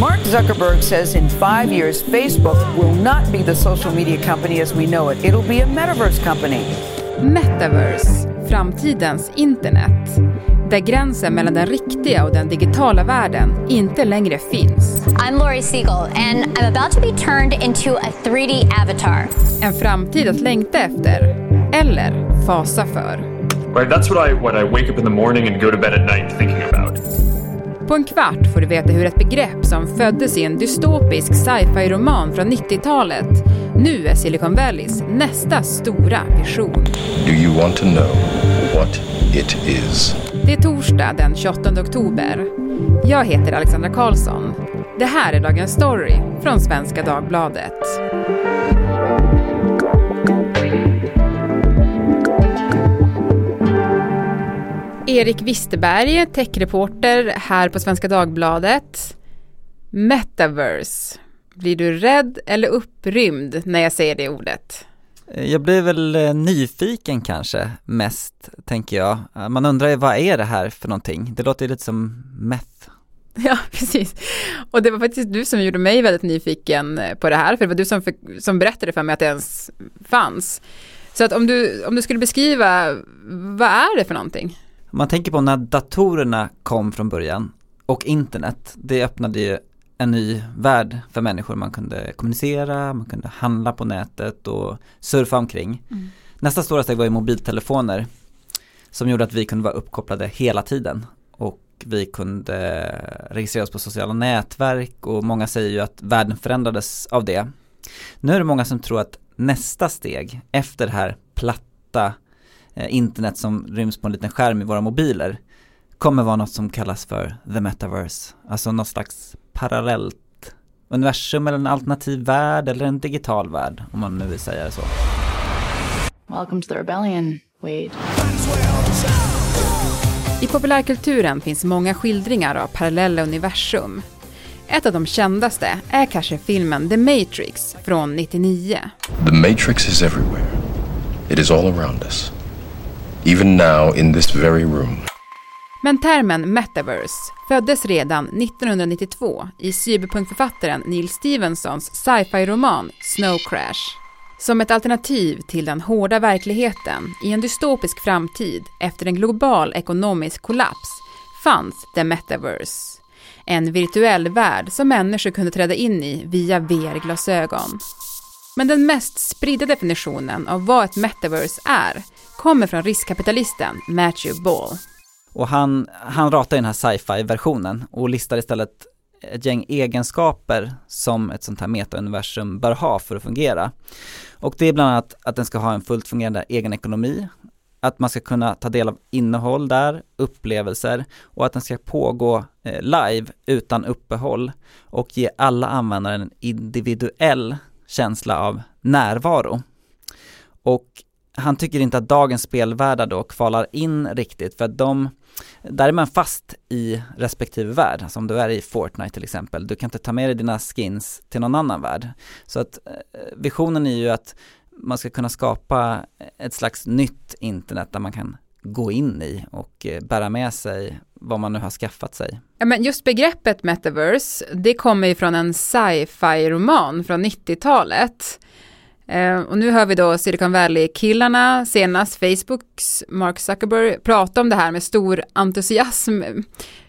Mark Zuckerberg says in five years, Facebook will not be the social media company as we know it. It'll be a metaverse company. Metaverse, framtidens internet. Där gränsen mellan den riktiga och den digitala världen inte längre finns. I'm Laurie Siegel and I'm about to be turned into a 3D avatar. En framtid att längta efter, eller fasa för. Right, that's what I what I wake up in the morning and go to bed at night thinking about. På en kvart får du veta hur ett begrepp som föddes i en dystopisk sci-fi-roman från 90-talet nu är Silicon Valleys nästa stora vision. Do you want to know what it is? Det är torsdag den 28 oktober. Jag heter Alexandra Karlsson. Det här är Dagens Story från Svenska Dagbladet. Erik Wisterberg, techreporter här på Svenska Dagbladet. Metaverse. Blir du rädd eller upprymd när jag säger det ordet? Jag blir väl eh, nyfiken kanske mest, tänker jag. Man undrar ju vad är det här för någonting? Det låter ju lite som meth. Ja, precis. Och det var faktiskt du som gjorde mig väldigt nyfiken på det här, för det var du som, för, som berättade för mig att det ens fanns. Så att om du, om du skulle beskriva, vad är det för någonting? Man tänker på när datorerna kom från början och internet, det öppnade ju en ny värld för människor. Man kunde kommunicera, man kunde handla på nätet och surfa omkring. Mm. Nästa stora steg var ju mobiltelefoner som gjorde att vi kunde vara uppkopplade hela tiden och vi kunde registrera oss på sociala nätverk och många säger ju att världen förändrades av det. Nu är det många som tror att nästa steg efter det här platta internet som ryms på en liten skärm i våra mobiler kommer vara något som kallas för the metaverse, alltså något slags parallellt universum eller en alternativ värld eller en digital värld om man nu vill säga det så. Welcome to the rebellion, Wade. I populärkulturen finns många skildringar av parallella universum. Ett av de kändaste är kanske filmen The Matrix från 99. The Matrix is everywhere. It is all around us. Even now in this very room. Men termen metaverse föddes redan 1992 i cyberpunkförfattaren Neil Stevensons sci-fi-roman Snow Crash. Som ett alternativ till den hårda verkligheten i en dystopisk framtid efter en global ekonomisk kollaps fanns the metaverse. En virtuell värld som människor kunde träda in i via VR-glasögon. Men den mest spridda definitionen av vad ett metaverse är kommer från riskkapitalisten Matthew Ball. Och han, han ratar den här sci-fi-versionen och listar istället ett gäng egenskaper som ett sånt här metauniversum bör ha för att fungera. Och det är bland annat att den ska ha en fullt fungerande egen ekonomi, att man ska kunna ta del av innehåll där, upplevelser och att den ska pågå eh, live utan uppehåll och ge alla användare en individuell känsla av närvaro. Och han tycker inte att dagens spelvärldar då kvalar in riktigt för att de, där är man fast i respektive värld, alltså om du är i Fortnite till exempel, du kan inte ta med dig dina skins till någon annan värld. Så att eh, visionen är ju att man ska kunna skapa ett slags nytt internet där man kan gå in i och eh, bära med sig vad man nu har skaffat sig. Ja, men just begreppet metaverse, det kommer ju från en sci-fi roman från 90-talet. Eh, och nu hör vi då Silicon Valley-killarna, senast Facebooks Mark Zuckerberg, prata om det här med stor entusiasm.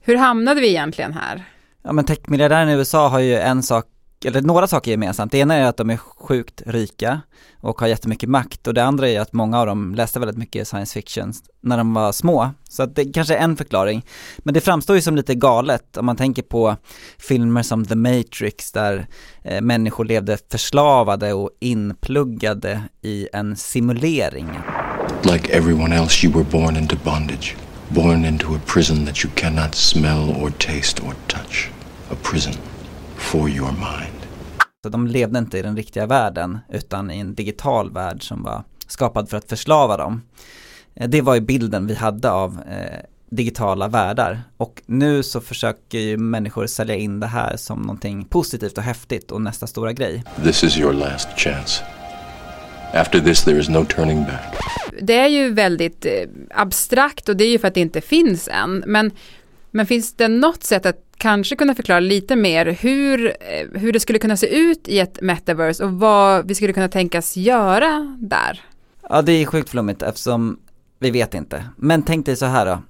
Hur hamnade vi egentligen här? Ja men techmiljardären i USA har ju en sak eller några saker gemensamt. Det ena är att de är sjukt rika och har jättemycket makt och det andra är att många av dem läste väldigt mycket science fiction när de var små. Så att det kanske är en förklaring. Men det framstår ju som lite galet om man tänker på filmer som The Matrix där eh, människor levde förslavade och inpluggade i en simulering. Like everyone else you were born into bondage. Born into a prison that you cannot smell or taste or touch. A prison for your mind. Så de levde inte i den riktiga världen utan i en digital värld som var skapad för att förslava dem. Eh, det var ju bilden vi hade av eh, digitala världar och nu så försöker ju människor sälja in det här som någonting positivt och häftigt och nästa stora grej. This is your last chance. After this there is no turning back. Det är ju väldigt eh, abstrakt och det är ju för att det inte finns än, men men finns det något sätt att kanske kunna förklara lite mer hur, eh, hur det skulle kunna se ut i ett metaverse och vad vi skulle kunna tänkas göra där? Ja det är sjukt flummigt eftersom vi vet inte. Men tänk dig så här då.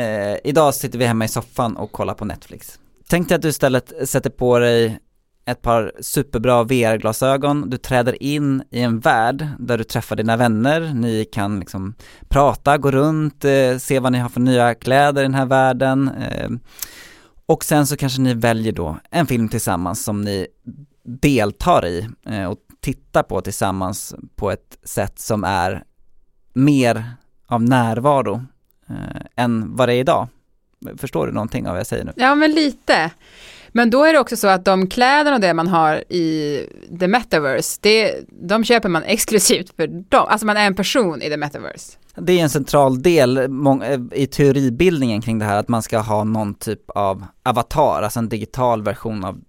Eh, idag sitter vi hemma i soffan och kollar på Netflix. Tänk dig att du istället sätter på dig ett par superbra VR-glasögon, du träder in i en värld där du träffar dina vänner, ni kan liksom prata, gå runt, eh, se vad ni har för nya kläder i den här världen eh, och sen så kanske ni väljer då en film tillsammans som ni deltar i eh, och tittar på tillsammans på ett sätt som är mer av närvaro eh, än vad det är idag. Förstår du någonting av vad jag säger nu? Ja, men lite. Men då är det också så att de kläderna och det man har i the metaverse, det, de köper man exklusivt för dem. Alltså man är en person i the metaverse. Det är en central del i teoribildningen kring det här att man ska ha någon typ av avatar, alltså en digital version av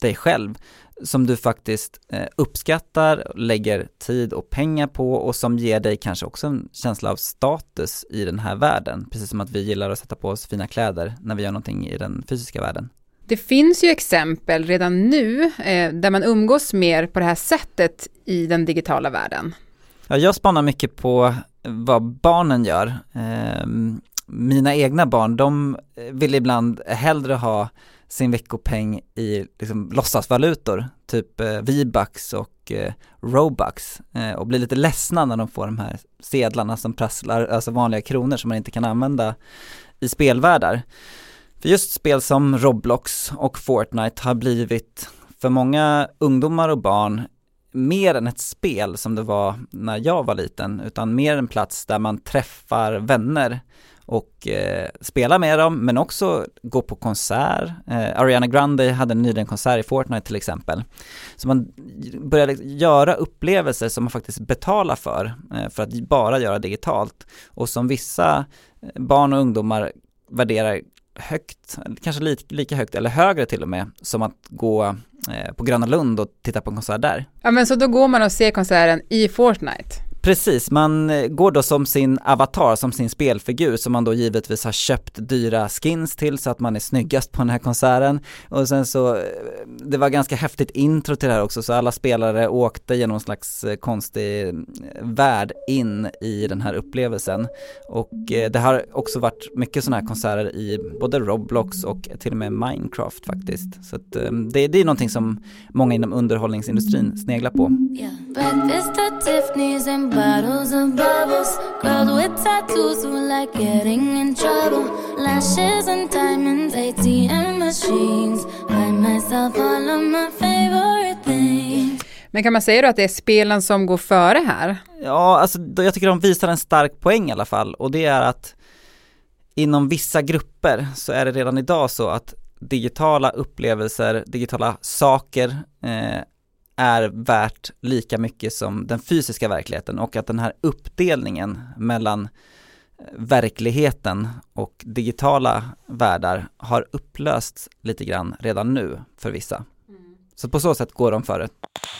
dig själv som du faktiskt eh, uppskattar, lägger tid och pengar på och som ger dig kanske också en känsla av status i den här världen. Precis som att vi gillar att sätta på oss fina kläder när vi gör någonting i den fysiska världen. Det finns ju exempel redan nu eh, där man umgås mer på det här sättet i den digitala världen. Ja, jag spanar mycket på vad barnen gör. Eh, mina egna barn, de vill ibland hellre ha sin veckopeng i liksom, låtsasvalutor, typ eh, V-bucks och eh, Robux eh, och blir lite ledsna när de får de här sedlarna som prasslar, alltså vanliga kronor som man inte kan använda i spelvärldar. För just spel som Roblox och Fortnite har blivit för många ungdomar och barn mer än ett spel som det var när jag var liten, utan mer en plats där man träffar vänner och eh, spelar med dem, men också gå på konsert. Eh, Ariana Grande hade nyligen konsert i Fortnite till exempel. Så man börjar göra upplevelser som man faktiskt betalar för, eh, för att bara göra digitalt. Och som vissa barn och ungdomar värderar högt, kanske li lika högt eller högre till och med, som att gå eh, på Gröna Lund och titta på en konsert där. Ja men så då går man och ser konserten i Fortnite? Precis, man eh, går då som sin avatar, som sin spelfigur som man då givetvis har köpt dyra skins till så att man är snyggast på den här konserten. Och sen så, eh, det var ganska häftigt intro till det här också så alla spelare åkte genom en slags eh, konstig värld in i den här upplevelsen. Och det har också varit mycket sådana här konserter i både Roblox och till och med Minecraft faktiskt. Så att det, det är någonting som många inom underhållningsindustrin sneglar på. Yeah bottles of bubbles. Girls with tattoos who like getting in trouble. Lashes and diamonds, ATM machines. Buy myself all of my favorite things. Men kan man säga då att det är spelen som går före här? Ja, alltså jag tycker de visar en stark poäng i alla fall och det är att inom vissa grupper så är det redan idag så att digitala upplevelser, digitala saker eh, är värt lika mycket som den fysiska verkligheten och att den här uppdelningen mellan eh, verkligheten och digitala världar har upplösts lite grann redan nu för vissa. Så på så sätt går de före. You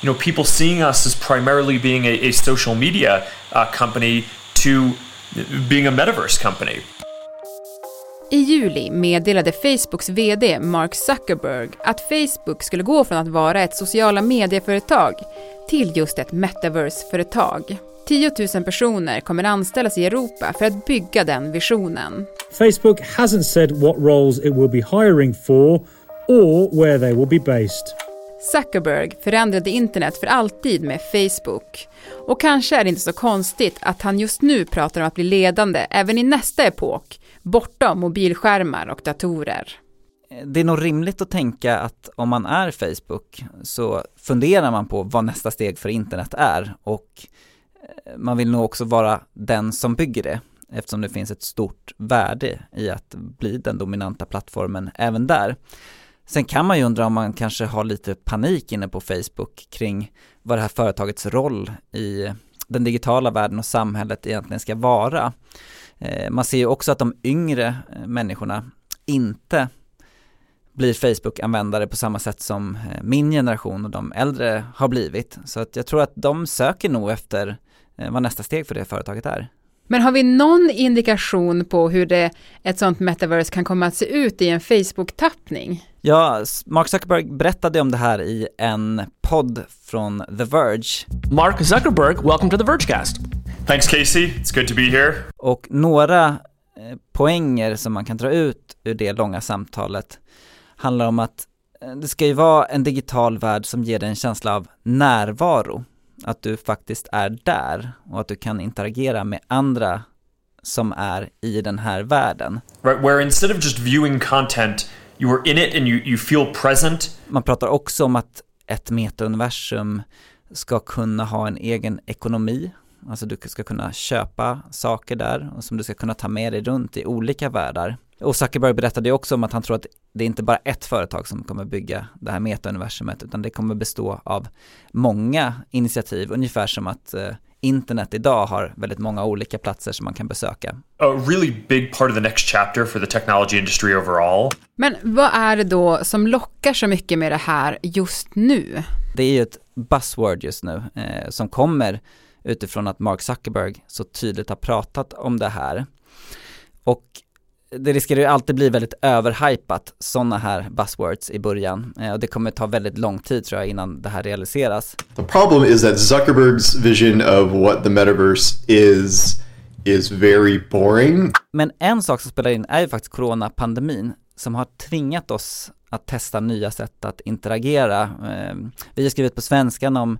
know, people seeing us as primarily being a, a social media uh, company to being a metaverse company. I juli meddelade Facebooks VD Mark Zuckerberg att Facebook skulle gå från att vara ett sociala medieföretag till just ett metaverse-företag. 10 000 personer kommer anställas i Europa för att bygga den visionen. Facebook hasn't said what roles it will be hiring for or where they will be based. Zuckerberg förändrade internet för alltid med Facebook. Och kanske är det inte så konstigt att han just nu pratar om att bli ledande även i nästa epok bortom mobilskärmar och datorer. Det är nog rimligt att tänka att om man är Facebook så funderar man på vad nästa steg för internet är och eh, man vill nog också vara den som bygger det eftersom det finns ett stort värde i att bli den dominanta plattformen även där. Sen kan man ju undra om man kanske har lite panik inne på Facebook kring vad det här företagets roll i den digitala världen och samhället egentligen ska vara. Eh, man ser ju också att de yngre eh, människorna inte blir Facebook-användare på samma sätt som eh, min generation och de äldre har blivit. Så att jag tror att de söker nog efter vad nästa steg för det företaget är. Men har vi någon indikation på hur det, ett sånt metaverse kan komma att se ut i en Facebook-tappning? Ja, Mark Zuckerberg berättade om det här i en podd från The Verge. Mark Zuckerberg, welcome to the Vergecast. Thanks, Casey. It's good to be here. Och några eh, poänger som man kan dra ut ur det långa samtalet handlar om att eh, det ska ju vara en digital värld som ger dig en känsla av närvaro. Att du faktiskt är där och att du kan interagera med andra som är i den här världen. Right, where instead of just viewing content, you are in it and you, you feel present. Man pratar också om att ett metauniversum ska kunna ha en egen ekonomi. Alltså du ska kunna köpa saker där och som du ska kunna ta med dig runt i olika världar. Och Zuckerberg berättade också om att han tror att det är inte bara ett företag som kommer bygga det här metauniversumet utan det kommer bestå av många initiativ, ungefär som att eh, internet idag har väldigt många olika platser som man kan besöka. A really big part of the next chapter for the technology industry overall. Men vad är det då som lockar så mycket med det här just nu? Det är ju ett buzzword just nu eh, som kommer utifrån att Mark Zuckerberg så tydligt har pratat om det här. Och det riskerar ju alltid bli väldigt överhypat sådana här buzzwords i början eh, och det kommer ta väldigt lång tid tror jag innan det här realiseras. The problem is that Zuckerbergs vision of what the metaverse is is very boring. Men en sak som spelar in är ju faktiskt coronapandemin som har tvingat oss att testa nya sätt att interagera. Eh, vi har skrivit på svenskan om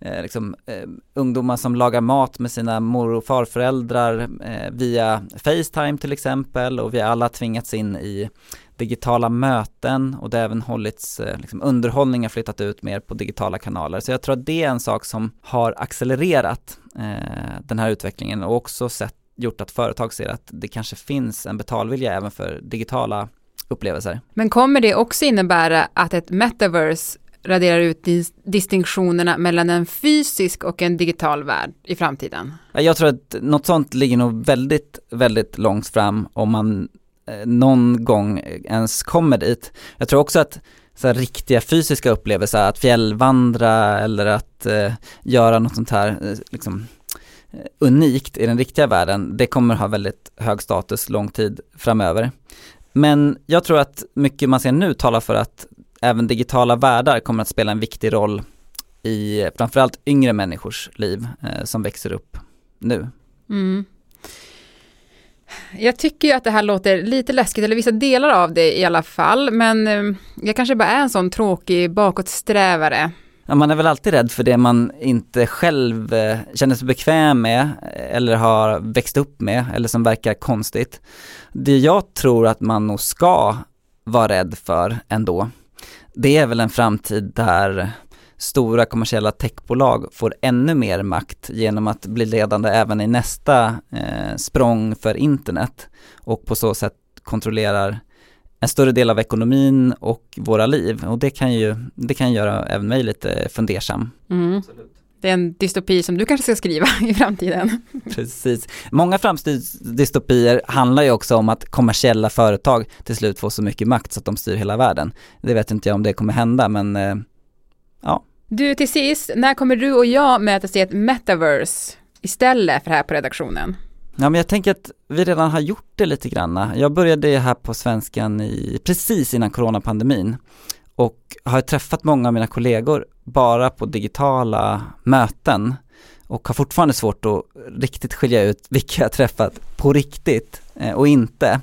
eh, liksom, eh, ungdomar som lagar mat med sina mor och farföräldrar via Facetime till exempel och vi har alla tvingats in i digitala möten och det har även hållits, liksom, underhållning har flyttat ut mer på digitala kanaler. Så jag tror att det är en sak som har accelererat den här utvecklingen och också sett, gjort att företag ser att det kanske finns en betalvilja även för digitala upplevelser. Men kommer det också innebära att ett metaverse raderar ut dis distinktionerna mellan en fysisk och en digital värld i framtiden? Jag tror att något sånt ligger nog väldigt, väldigt långt fram om man eh, någon gång ens kommer dit. Jag tror också att så riktiga fysiska upplevelser, att fjällvandra eller att eh, göra något sånt här eh, liksom, eh, unikt i den riktiga världen, det kommer ha väldigt hög status lång tid framöver. Men jag tror att mycket man ser nu talar för att även digitala världar kommer att spela en viktig roll i framförallt yngre människors liv eh, som växer upp nu. Mm. Jag tycker ju att det här låter lite läskigt, eller vissa delar av det i alla fall, men eh, jag kanske bara är en sån tråkig bakåtsträvare. Ja, man är väl alltid rädd för det man inte själv eh, känner sig bekväm med eh, eller har växt upp med eller som verkar konstigt. Det jag tror att man nog ska vara rädd för ändå, det är väl en framtid där stora kommersiella techbolag får ännu mer makt genom att bli ledande även i nästa eh, språng för internet och på så sätt kontrollerar en större del av ekonomin och våra liv och det kan ju, det kan göra även mig lite fundersam. Mm. Det är en dystopi som du kanske ska skriva i framtiden. Precis. Många framtidsdystopier handlar ju också om att kommersiella företag till slut får så mycket makt så att de styr hela världen. Det vet inte jag om det kommer hända men eh, ja. Du till sist, när kommer du och jag mötas i ett metaverse istället för här på redaktionen? Ja men jag tänker att vi redan har gjort det lite grann. Jag började här på svenskan i, precis innan coronapandemin och har träffat många av mina kollegor bara på digitala möten och har fortfarande svårt att riktigt skilja ut vilka jag träffat på riktigt eh, och inte.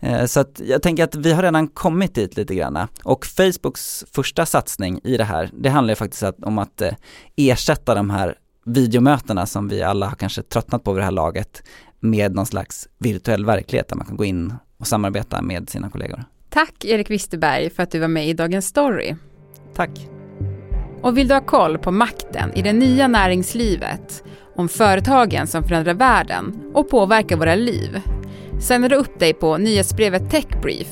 Eh, så att jag tänker att vi har redan kommit dit lite grann. Och Facebooks första satsning i det här, det handlar ju faktiskt om att eh, ersätta de här videomötena som vi alla har kanske tröttnat på vid det här laget med någon slags virtuell verklighet där man kan gå in och samarbeta med sina kollegor. Tack Erik Wisterberg för att du var med i Dagens Story. Tack. Och vill du ha koll på makten i det nya näringslivet, om företagen som förändrar världen och påverkar våra liv, signar du upp dig på nyhetsbrevet Techbrief.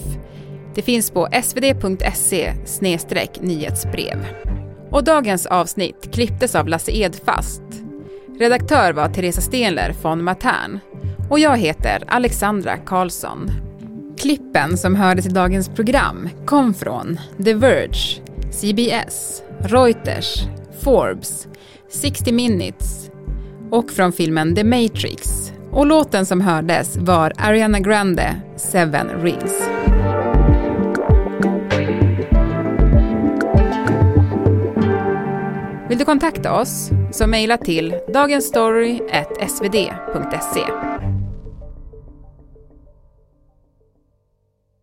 Det finns på svd.se nyhetsbrev. Och dagens avsnitt klipptes av Lasse Edfast. Redaktör var Teresa Stenler von Matern och jag heter Alexandra Karlsson. Klippen som hördes i dagens program kom från The Verge, CBS, Reuters, Forbes, 60 Minutes och från filmen The Matrix Och låten som hördes var Ariana Grande, Seven Rings. Vill du kontakta oss så mejla till dagensstory.svd.se.